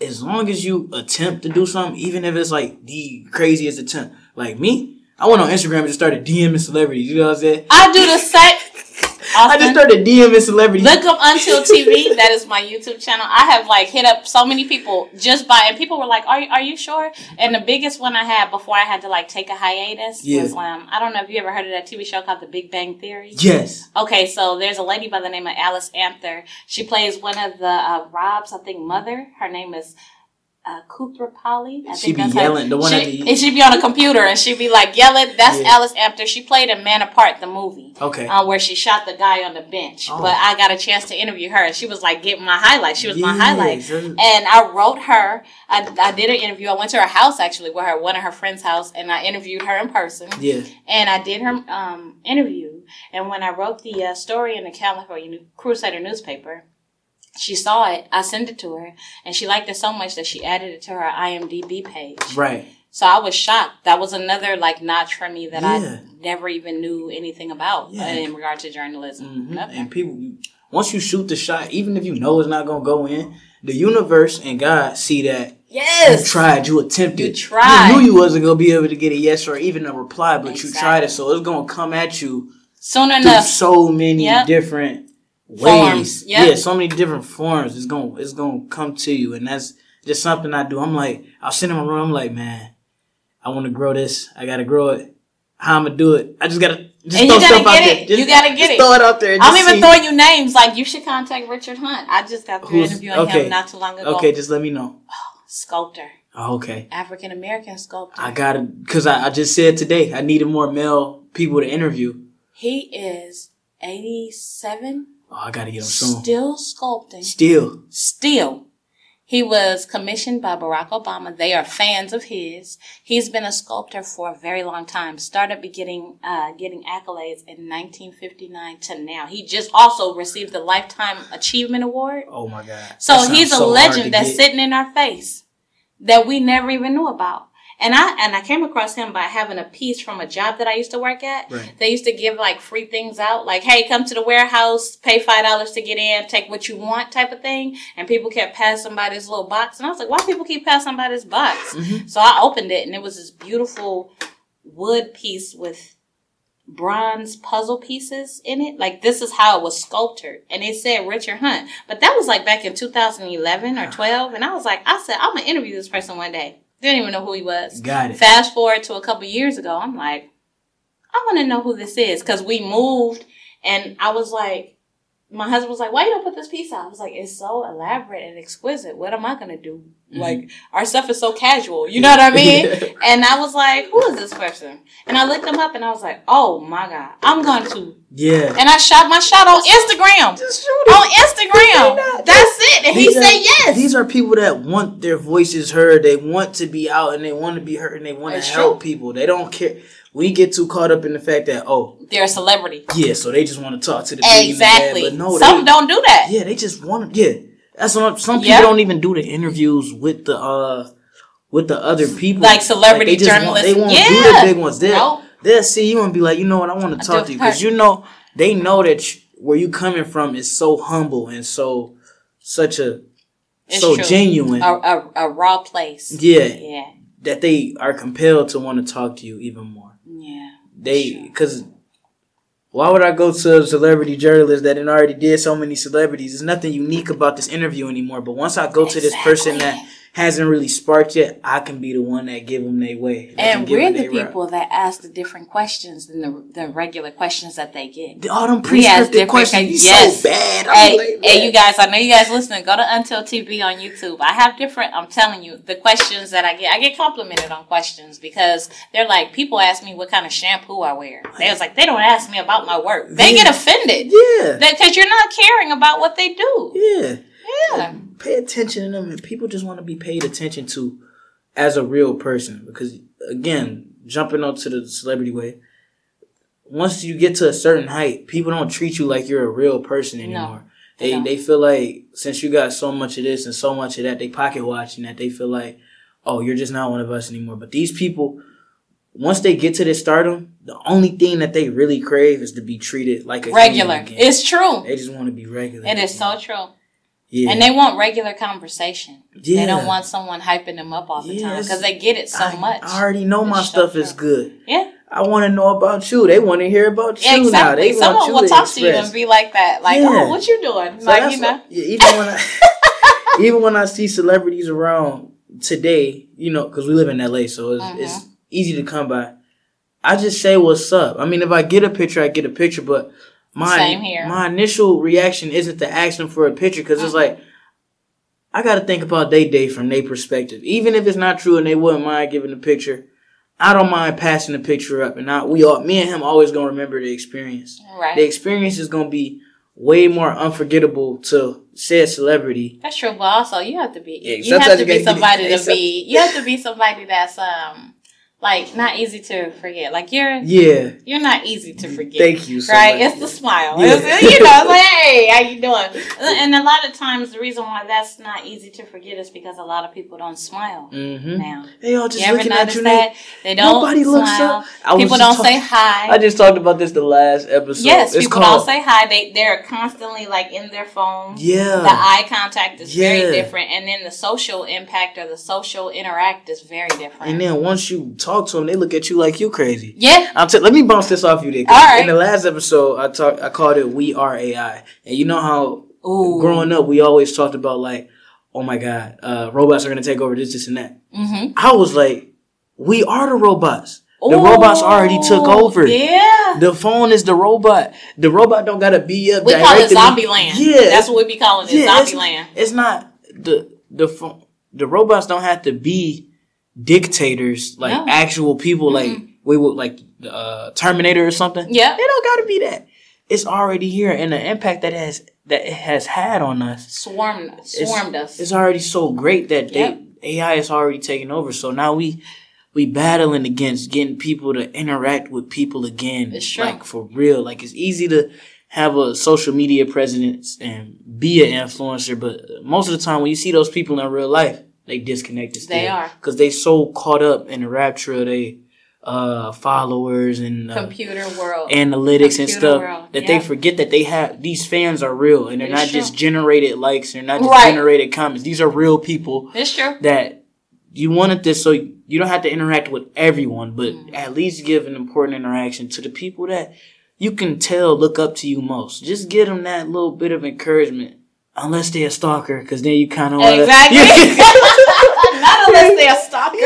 As long as you attempt to do something, even if it's like the craziest attempt, like me, I went on Instagram and just started DMing celebrities. You know what I'm saying? I do the same. I just started DMing celebrities. Look up Until TV. That is my YouTube channel. I have like hit up so many people just by, and people were like, "Are you, are you sure?" And the biggest one I had before I had to like take a hiatus Yeah. was um I don't know if you ever heard of that TV show called The Big Bang Theory. yes. Okay, so there's a lady by the name of Alice Amter. She plays one of the uh, Rob's, I think, mother. Her name is uh, Cooper Polly. I She think be her- yelling, the one she, the- and she'd be on a computer and she'd be like yelling. That's Yeah. Alice Amter. She played in Man Apart, the movie Okay. uh, where she shot the guy on the bench. Oh. But I got a chance to interview her, and she was like getting my highlights. She was my highlight. And I wrote her. I, I did an interview. I went to her house actually, with her one of her friends' house, and I interviewed her in person. Yeah. And I did her um, interview. And when I wrote the uh, story in the California Crusader newspaper, she saw it. I sent it to her, and she liked it so much that she added it to her IMDb page. Right. So I was shocked. That was another like notch for me that Yeah. I never even knew anything about Yeah. uh, in regard to journalism. hmm Nothing. And people, once you shoot the shot, even if you know it's not gonna go in, the universe and God see that Yes. you tried, you attempted, You tried. You knew you wasn't gonna be able to get a yes or even a reply, but you tried it, so it's gonna come at you Soon enough. so many Yep. different ways. Yep. Yeah, so many different forms. It's gonna it's gonna come to you, and that's just something I do. I'm like, I'll sit in my room. I'm like, man, I want to grow this. I gotta grow it. How I'm gonna do it? I just gotta just And throw you gotta stuff out get there. it. Just- You gotta get just it. Throw it out there. I'm even see. throwing you names like you should contact Richard Hunt. I just got through Who's- interviewing okay. him not too long ago. Okay, just let me know. Oh, sculptor, Oh, okay. African American sculptor. I gotta because I, I just said today I needed more male people to interview. he is 87, Oh, I gotta get him soon. still sculpting. Still, Still, he was commissioned by Barack Obama. They are fans of his. He's been a sculptor for a very long time. Started be getting uh, getting accolades in 1959 to now. He just also received the Lifetime Achievement Award. oh my god. So he's a so legend that's get. sitting in our face that we never even knew about. And I and I came across him by having a piece from a job that I used to work at. Right. They used to give like free things out, like "Hey, come to the warehouse, pay five dollars to get in, take what you want," type of thing. And people kept passing by this little box, and I was like, "Why people keep passing by this box?" Mhm. So I opened it, and it was this beautiful wood piece with bronze puzzle pieces in it. Like this is how it was sculptured, and it said Richard Hunt. But that was like back in 2011 or 12, and I was like, I said I'm gonna interview this person one day. Didn't even know who he was. Got it. Fast forward to a couple years ago, I'm like, I want to know who this is because we moved, and I was like. My husband was like, "Why you don't put this piece out?" I was like, "It's so elaborate and exquisite. What am I gonna do? Mhm. Like, our stuff is so casual. You know what I mean?" And I was like, who is this person? And I looked him up and I was like, oh my God, I'm going to. yeah. And I shot my shot on Instagram. Just shoot On Instagram. That's it. And he are- said yes. These are people that want their voices heard. They want to be out and they want to be heard and they want It's to help true. people. They don't care. We get too caught up in the fact that oh They're a celebrity. yeah, so they just want to talk to the big and the Exactly. bad, But no, Some they, don't do that. yeah, they just want to. Yeah, that's what some people Yeah. don't even do the interviews with the uh with the other people, Like celebrity they just want- journalists. they won't yeah. do the big ones. They'll No. they'll see you and be like, you know what, I want to talk to you because you know they know that you, where you coming from is so humble and so such a It's so true. genuine. A, a, a raw place. yeah, Yeah. that they are compelled to want to talk to you even more. Yeah. They because why would I go to a celebrity journalist that had already did so many celebrities? There's nothing unique about this interview anymore. But once I go to this person that Exactly. Hasn't really sparked yet, I can be the one that give them their way. And we're the they route. people that ask the different questions than the, the regular questions that they get. All them prescriptive questions, yes. so bad. Hey, like, hey, you guys! I know you guys listening. Go to Until TV on YouTube. I have different. I'm telling you, the questions that I get, I get complimented on questions because they're like, people ask me what kind of shampoo I wear. They was like, they don't ask me about my work. They Yeah. get offended Yeah, because you're not caring about what they do. yeah. Yeah, Pay attention to them, and people just want to be paid attention to as a real person. Because again, jumping onto the celebrity way, once you get to a certain height, people don't treat you like you're a real person anymore. they They don't. they feel like since you got so much of this and so much of that, they pocket watching that they feel like, oh, you're just not one of us anymore. But these people, once they get to this stardom, the only thing that they really crave is to be treated like a regular. It's true. they just want to be regular. It is so true. Yeah. And they want regular conversation. yeah. They don't want someone hyping them up all the time because they get it so I, much. I already know my stuff is true. good. Yeah. I want to know about you. They want to hear about you now. exactly. They want Someone you will to talk to you and be like that, like, Yeah. "Oh, what you doing?" So like you know. what- yeah, even when I even when I see celebrities around today, you know, because we live in LA, so it's, Mhm. it's easy to come by. I just say what's up. I mean, if I get a picture, I get a picture, but my my initial reaction isn't to ask them for a picture because it's Mhm. like I got to think about their day from their perspective. Even if it's not true and they wouldn't mind giving the picture, I don't mind passing the picture up. And I, we all, me and him, always gonna remember the experience. Right. The experience is gonna be way more unforgettable to said celebrity. That's true, but also you have to be Yeah, you have to you be somebody to be you have to be somebody that's um like not easy to forget. Like you're Yeah, you're not easy to forget. thank you. So right? much. It's the smile. Yeah. It's, you know, it's like, hey, how you doing? And a lot of times the reason why that's not easy to forget is because a lot of people don't smile hmm now. They all just you looking at you. that? They don't Nobody looks smile. up. People don't say talk- hi. I just talked about this the last episode. yes, it's people called, don't say hi. They they're constantly like in their phone. Yeah, the eye contact is Yeah. very different and then the social impact or the social interact is very different and then once you talk to them, they look at you like you crazy. yeah I'm t- let me bounce this off you there. All right. In the last episode, I talked. I called it "We Are AI," and you know how Ooh. growing up we always talked about like, oh my god, uh, robots are gonna take over this, this, and that. mm-hmm. I was like, we are the robots. The robots already took over. yeah The phone is the robot. The robot don't gotta be up. we call it zombie land Yeah, that's what we be calling it yeah, zombie it's- land It's not the the phone. The robots don't have to be dictators like No. actual people. Like we would like uh, Terminator or something. yeah it don't gotta be that. It's already here, and the impact that has that it has had on us swarmed swarmed us it's already so great that they Yep. AI is already taking over. So now we we battling against getting people to interact with people again, It's true. like for real. Like it's easy to have a social media presence and be an influencer, but most of the time when you see those people in real life, they disconnected. Still They are. because they so caught up in the rapture of they uh, followers and uh, computer world analytics and stuff world, that yeah. they forget that they have these fans are real and they're It's not true. just generated likes they're not just Right. generated comments these are real people it's true that you wanted this so you don't have to interact with everyone but Mm. at least give an important interaction to the people that you can tell look up to you most just give them that little bit of encouragement unless they're a stalker because then you kind of exactly not unless they're a stalker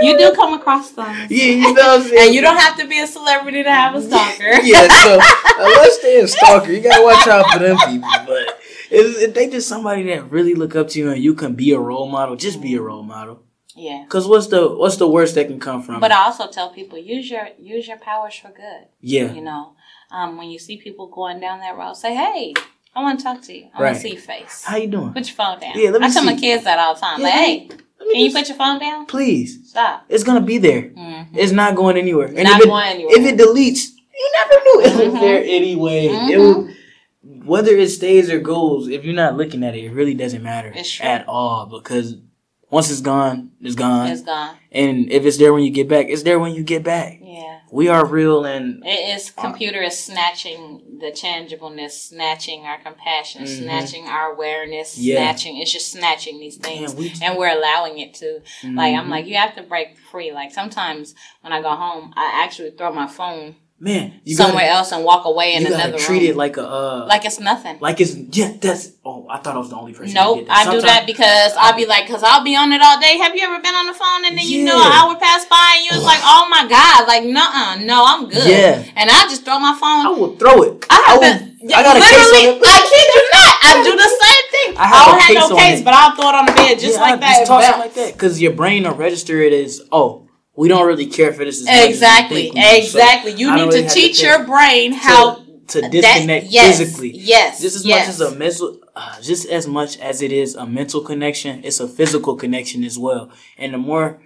you do come across them yeah you know what I'm saying and you don't have to be a celebrity to have a stalker yeah, so unless they're a stalker, you gotta watch out for them people. But if, if they just somebody that really look up to you and you can be a role model, just be a role model. yeah Cause what's the what's the worst that can come from? But? I also tell people use your use your powers for good. yeah, You know, um, when you see people going down that road, say, "Hey, I want to talk to you. I want to see your face. how you doing? Put your phone down." Yeah, let me I tell my kids that all the time. Yeah, like, "Hey, can you put your phone down? Please, Stop." it's gonna be there. Mm-hmm. It's not going anywhere. And Not if it, going anywhere. If it deletes, you never knew it was Mhm. there anyway. It Mhm. will, whether it stays or goes, if you're not looking at it, it really doesn't matter at all because once it's gone, it's gone. It's gone. And if it's there when you get back, it's there when you get back. Yeah. We are real and It is computer is snatching the tangibleness, snatching our compassion, Mhm. snatching our awareness, Yeah. snatching. It's just snatching these things, Man, we- and we're allowing it to. Like I'm Mhm. like, you have to break free. Like sometimes when I go home, I actually throw my phone man, you somewhere gotta, else and walk away in another treat room. it like a uh, like it's nothing. like it's yeah. That's oh, I thought I was the only person. Nope, that did that. I do that because I'll be like, because I'll be on it all day. Have you ever been on the phone and then you know an hour passed by and you was like, oh my god, like, nuh-uh, no, I'm good. Yeah. And I just throw my phone. I will throw it. I have will- been, I got a case literally, on it. I kid you not. I do the same thing. I I, don't have no case, it. but I'll throw it on the bed just Yeah, like I that. Just toss it like that because your brain will register it as oh, we don't really care for this. As much as we Exactly, think we do. So exactly. You need really to teach to your brain how to that- disconnect yes, physically. Yes, Just as yes. much as a mental, uh, just as much as it is a mental connection, it's a physical connection as well. And the more,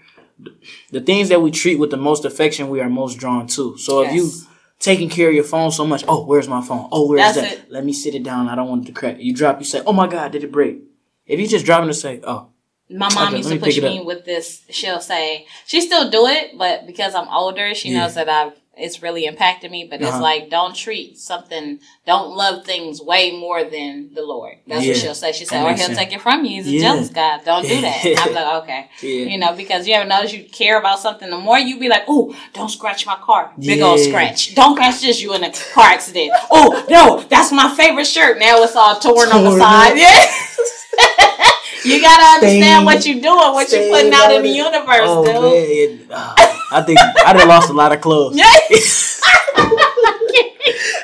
the things that we treat with the most affection, we are most drawn to. So if you taking care of your phone so much, oh, where's my phone? Oh, where's that? it. Let me sit it down. I don't want it to crack. You drop, you say, oh my god, did it break? If you just driving to say, oh, My mom Okay, used to push me with this. She'll say she still do it, but because I'm older, she Yeah. knows that I've it's really impacted me. But it's Uh-huh. like don't treat something, don't love things way more than the Lord. That's Yeah. what she'll say. She said, or he'll sense. take it from you. He's a Yeah. jealous God. Don't do that. I'm like, okay, you know, because you ever notice you care about something. The more you be like, oh, don't scratch my car, big old scratch. Don't scratch this. You in a car accident. oh no, that's my favorite shirt. Now it's all torn on the side. up. Yeah. You gotta understand Stain- what you're doing, what you're putting out in the universe, Oh dude. man, uh, I think I done lost a lot of clothes. Yeah.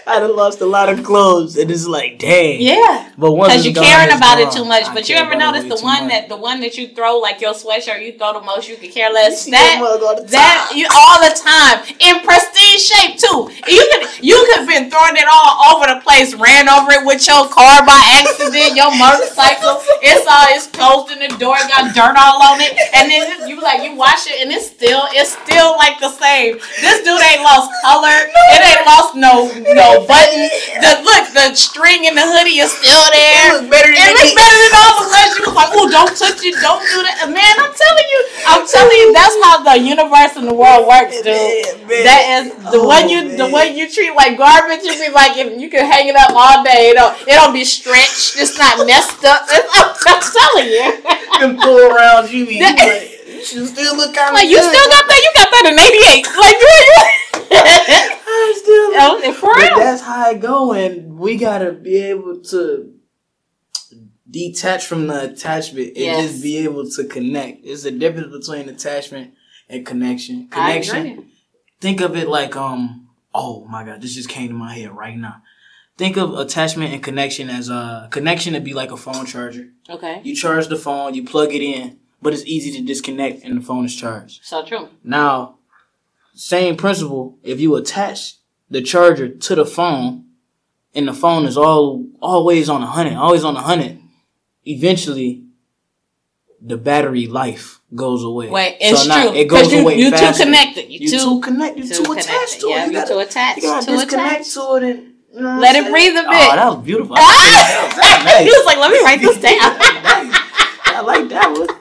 I done lost a lot of clothes, and it's like, dang. yeah. But once Because you're gone, caring about it oh, too much. I But you ever notice the one much. that the one that you throw like your sweatshirt, you throw the most, you could care less. That that all the time. you all the time in pristine shape too. You could you could have been throwing it all over the place, ran over it with your car by accident, your motorcycle. It's all it's closed in the door, got dirt all on it, and then you like you wash it and it's still it's still like the same. This dude ain't lost color. It ain't lost no no button. The look the string in the hoodie is still there. It look better than It looks better than all the rest. You was like, oh, don't touch it, don't do that. Man, I'm telling you, I'm telling you, that's how the universe and the world works, dude. Man, man. That is the Oh, one you the man. one you treat like garbage. You be like, if you can hang it up all day, it don't it don't be stretched. It's not messed up. I'm, I'm telling you. Them pull around you, be like, you should still look kind of Like you still got that? You got that in '88? Like you? I still Oh, for real? that's how it go, and we gotta be able to detach from the attachment and Yes. just be able to connect. There's a difference between attachment and connection. Connection. Think of it like um. Oh my god, this just came to my head right now. Think of attachment and connection as a connection to be like a phone charger. Okay, You charge the phone, you plug it in, but it's easy to disconnect and the phone is charged. so true. Now, same principle, if you attach the charger to the phone and the phone is all always on a hundred, always on a hundred, eventually the battery life goes away. Wait, it's now true. It goes you, away You faster. too connected. You, You too. too connected. You too too attached connected. to Yeah, it. You you gotta, too attached. you gotta Too disconnect attached. to it and you know Let it breathe a bit. Oh, that was beautiful. Ah! he was like, let me write this down. I like that one.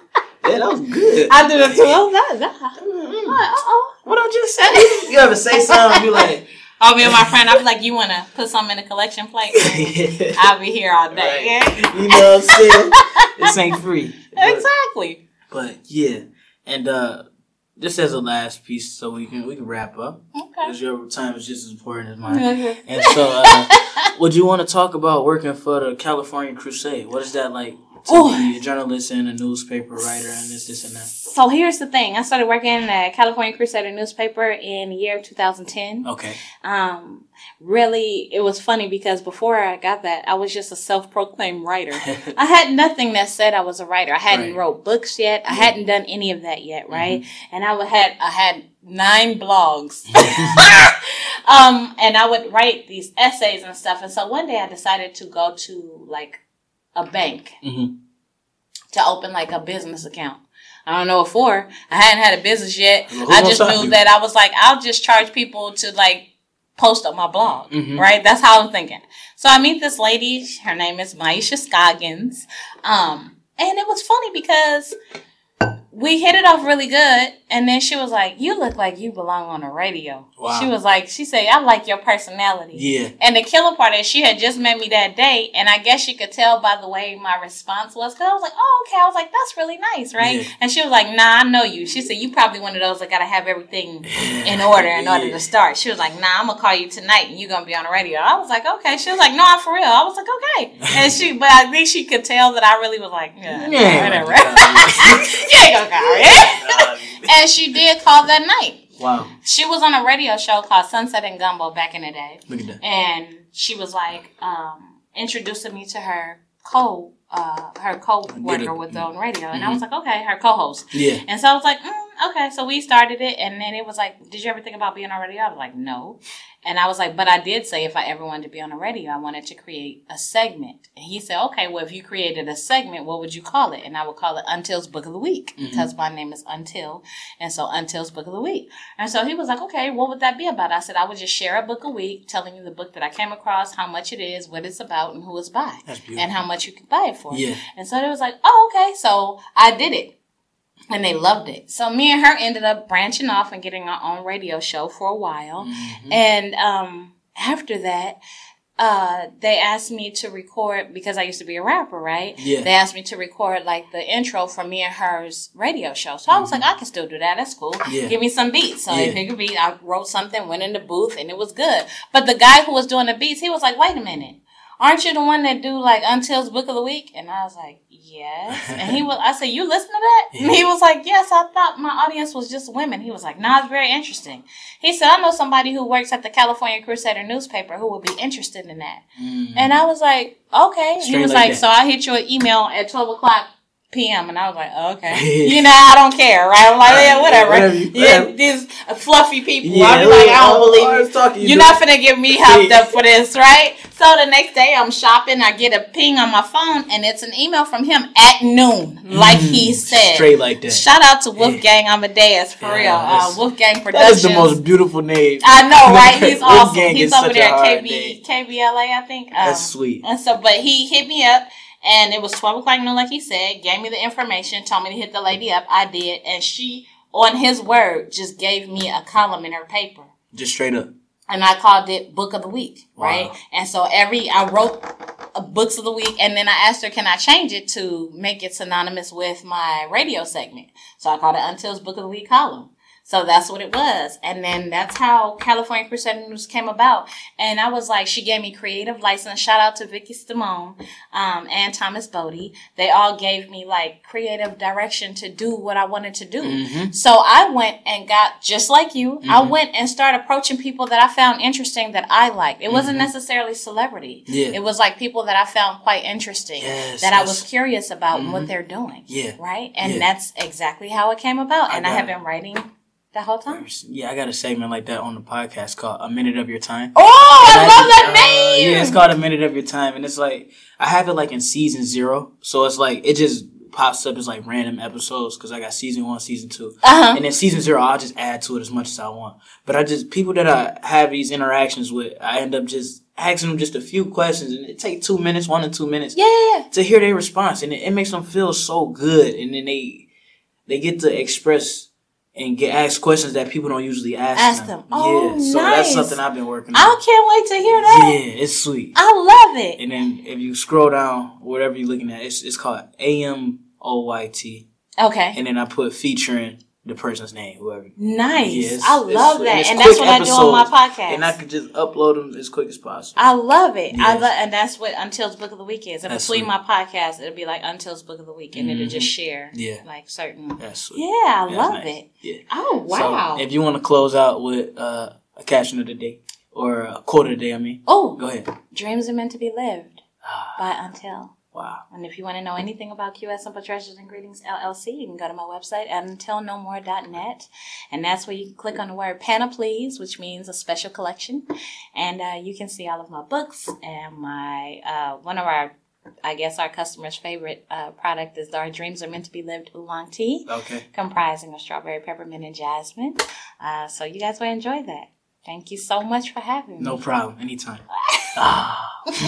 Yeah, that was good. I did it too. I was like, nah. Uh-oh. What I just said? You ever say something you be like, Oh, me and my friend, I'd be like, you want to put something in a collection plate? I'll be here all day. Right. You know what I'm saying? this ain't free. But, exactly. but yeah, and uh, just as a last piece, so we can we can wrap up Okay. because your time is just as important as mine. And so, uh, would you want to talk about working for the California Crusade? What is that like be a journalist and a newspaper writer and this, this, and that? So here's the thing. I started working at California Crusader newspaper in the year 2010. Okay. Um, really, it was funny because before I got that, I was just a self-proclaimed writer. I had nothing that said I was a writer. I hadn't Right. Mm-hmm. wrote books yet. I hadn't done any of that yet, right? And I would had I had nine blogs. um, and I would write these essays and stuff. And so one day I decided to go to like a bank Mhm. to open like a business account. I don't know what for. I hadn't had a business yet. Well, I just knew you? that I was like, I'll just charge people to like post up my blog, Mhm. right? That's how I'm thinking. So I meet this lady. Her name is Maisha Scoggins. Um, and it was funny because we hit it off really good. And then she was like, You look like you belong on the radio. Wow. She was like, She said, I like your personality. Yeah. And the killer part is she had just met me that day. And I guess she could tell by the way my response was. Cause I was like, Oh, okay. I was like, That's really nice, right? Yeah. And she was like, Nah, I know you. She said, You probably one of those that got to have everything in order in order Yeah. to start. She was like, Nah, I'm going to call you tonight and you're going to be on the radio. I was like, Okay. She was like, No, I'm for real. I was like, Okay. And she, but I think she could tell that I really was like, Yeah, Yeah. whatever. you ain't going to and she did call that night. wow. She was on a radio show called Sunset and Gumbo back in the day. Look at that. And she was like um, introducing me to her co uh, her co worker with the on radio. And I was like, okay, her co host. Yeah. And so I was like, mm, okay. So we started it, and then it was like, did you ever think about being on radio? I was like, no. And I was like, but I did say if I ever wanted to be on the radio, I wanted to create a segment. And he said, okay, well, if you created a segment, what would you call it? And I would call it Until's Book of the Week mm-hmm. because my name is Until. And so Until's Book of the Week. And so he was like, okay, what would that be about? I said, I would just share a book a week, telling you the book that I came across, how much it is, what it's about, and who it's by, and how much you can buy it for. Yeah. And so they was like, oh, okay. So I did it. And they loved it. So me and her ended up branching off and getting our own radio show for a while. Mhm. And um, after that, uh, they asked me to record because I used to be a rapper, right? Yeah. They asked me to record like the intro for me and her's radio show. So I was like, I can still do that. That's cool. Mm-hmm. Yeah. Give me some beats. So Yeah. picked a beat. I wrote something, went in the booth, and it was good. But the guy who was doing the beats, he was like, wait a minute. Aren't you the one that do like Until's Book of the Week? And I was like, yes. And he was, I said, you listen to that? And he was like, yes, I thought my audience was just women. He was like, no, it's very interesting. He said, I know somebody who works at the California Crusader newspaper who would be interested in that. Mhm. And I was like, okay. he was like like, so I hit you an email at 12 o'clock p.m. And I was like, okay. you know, I don't care, right? I'm like, yeah, whatever. Whatever you- yeah, these fluffy people. Yeah, I'll be like, I don't believe I you. was talking you You're not finna get me hyped up for this, right? So the next day I'm shopping, I get a ping on my phone, and it's an email from him at noon, like he said. Mm-hmm. Straight like that. Shout out to Wolfgang Amadeus for Yeah, real. Uh, Wolfgang Productions. That is the most beautiful name. I know, right? He's awesome. He's over there at KB. KBLA, I think. Um, That's sweet. and so, but he hit me up, and it was twelve o'clock noon, like he said. Gave me the information, told me to hit the lady up. I did, and she, on his word, just gave me a column in her paper Just straight up. and I called it Book of the Week, right? Wow. And so every I wrote uh, books of the week, and then I asked her, "Can I change it to make it synonymous with my radio segment?" So I called it Until's Book of the Week column. So that's what it was, and then that's how California Crusader News came about. And I was like, she gave me creative license. Shout out to Vicky Stimone um, and Thomas Bodie. They all gave me like creative direction to do what I wanted to do. Mhm. So I went and got just like you. I Mm-hmm. went and started approaching people that I found interesting that I liked. It wasn't necessarily celebrity. Mm-hmm. Yeah. It was like people that I found quite interesting Yes, that I was curious about what they're doing. Yeah. Right? And Yeah. that's exactly how it came about. And I, got have it. been writing the whole time. Yeah, I got a segment like that on the podcast called A Minute of Your Time. Oh, I And love that uh, name. yeah, it's called A Minute of Your Time. And it's like, I have it like in season zero. So it's like, it just pops up as like random episodes because I got season one, season two. Uh-huh. And then season zero, I'll just add to it as much as I want. But I just, people that I have these interactions with, I end up just asking them just a few questions and it takes two minutes, one or two minutes Yeah, yeah, yeah. to hear their response. And it, it makes them feel so good. And then they, they get to express and get asked questions that people don't usually ask, Ask them. Oh, yeah, so nice. that's something I've been working on. I can't wait to hear that. Yeah, it's sweet. I love it. And then if you scroll down, whatever you're looking at, it's it's called A M O Y T. Okay. And then I put featuring the person's name, whoever. Nice. I love that. it's And that's what I do on my podcast. And I could just upload them as quick as possible. I love it. I Yes. love, and that's what Until's Book of the Week is. In That's between sweet. my podcast, it'll be like Until's Book of the Week, and it'll just share, Yeah. like certain. That's sweet. Yeah, I That's love nice. it. Yeah. Oh wow! So if you want to close out with uh, a caption of the day or a quote of the day, I mean, oh, go ahead. dreams are meant to be lived Ah, by Until. Wow. And if you want to know anything about QS Simple Treasures and Greetings LLC, you can go to my website at untilnomore.net. And that's where you can click on the word Panoplies, which means a special collection. And uh, you can see all of my books and my, uh, one of our, I guess our customer's favorite uh, product is Our Dreams Are Meant to Be Lived Oolong Tea, Okay. comprising of strawberry, peppermint, and jasmine. Uh, so you guys will enjoy that. Thank you so much for having me. No problem. Anytime. Ah.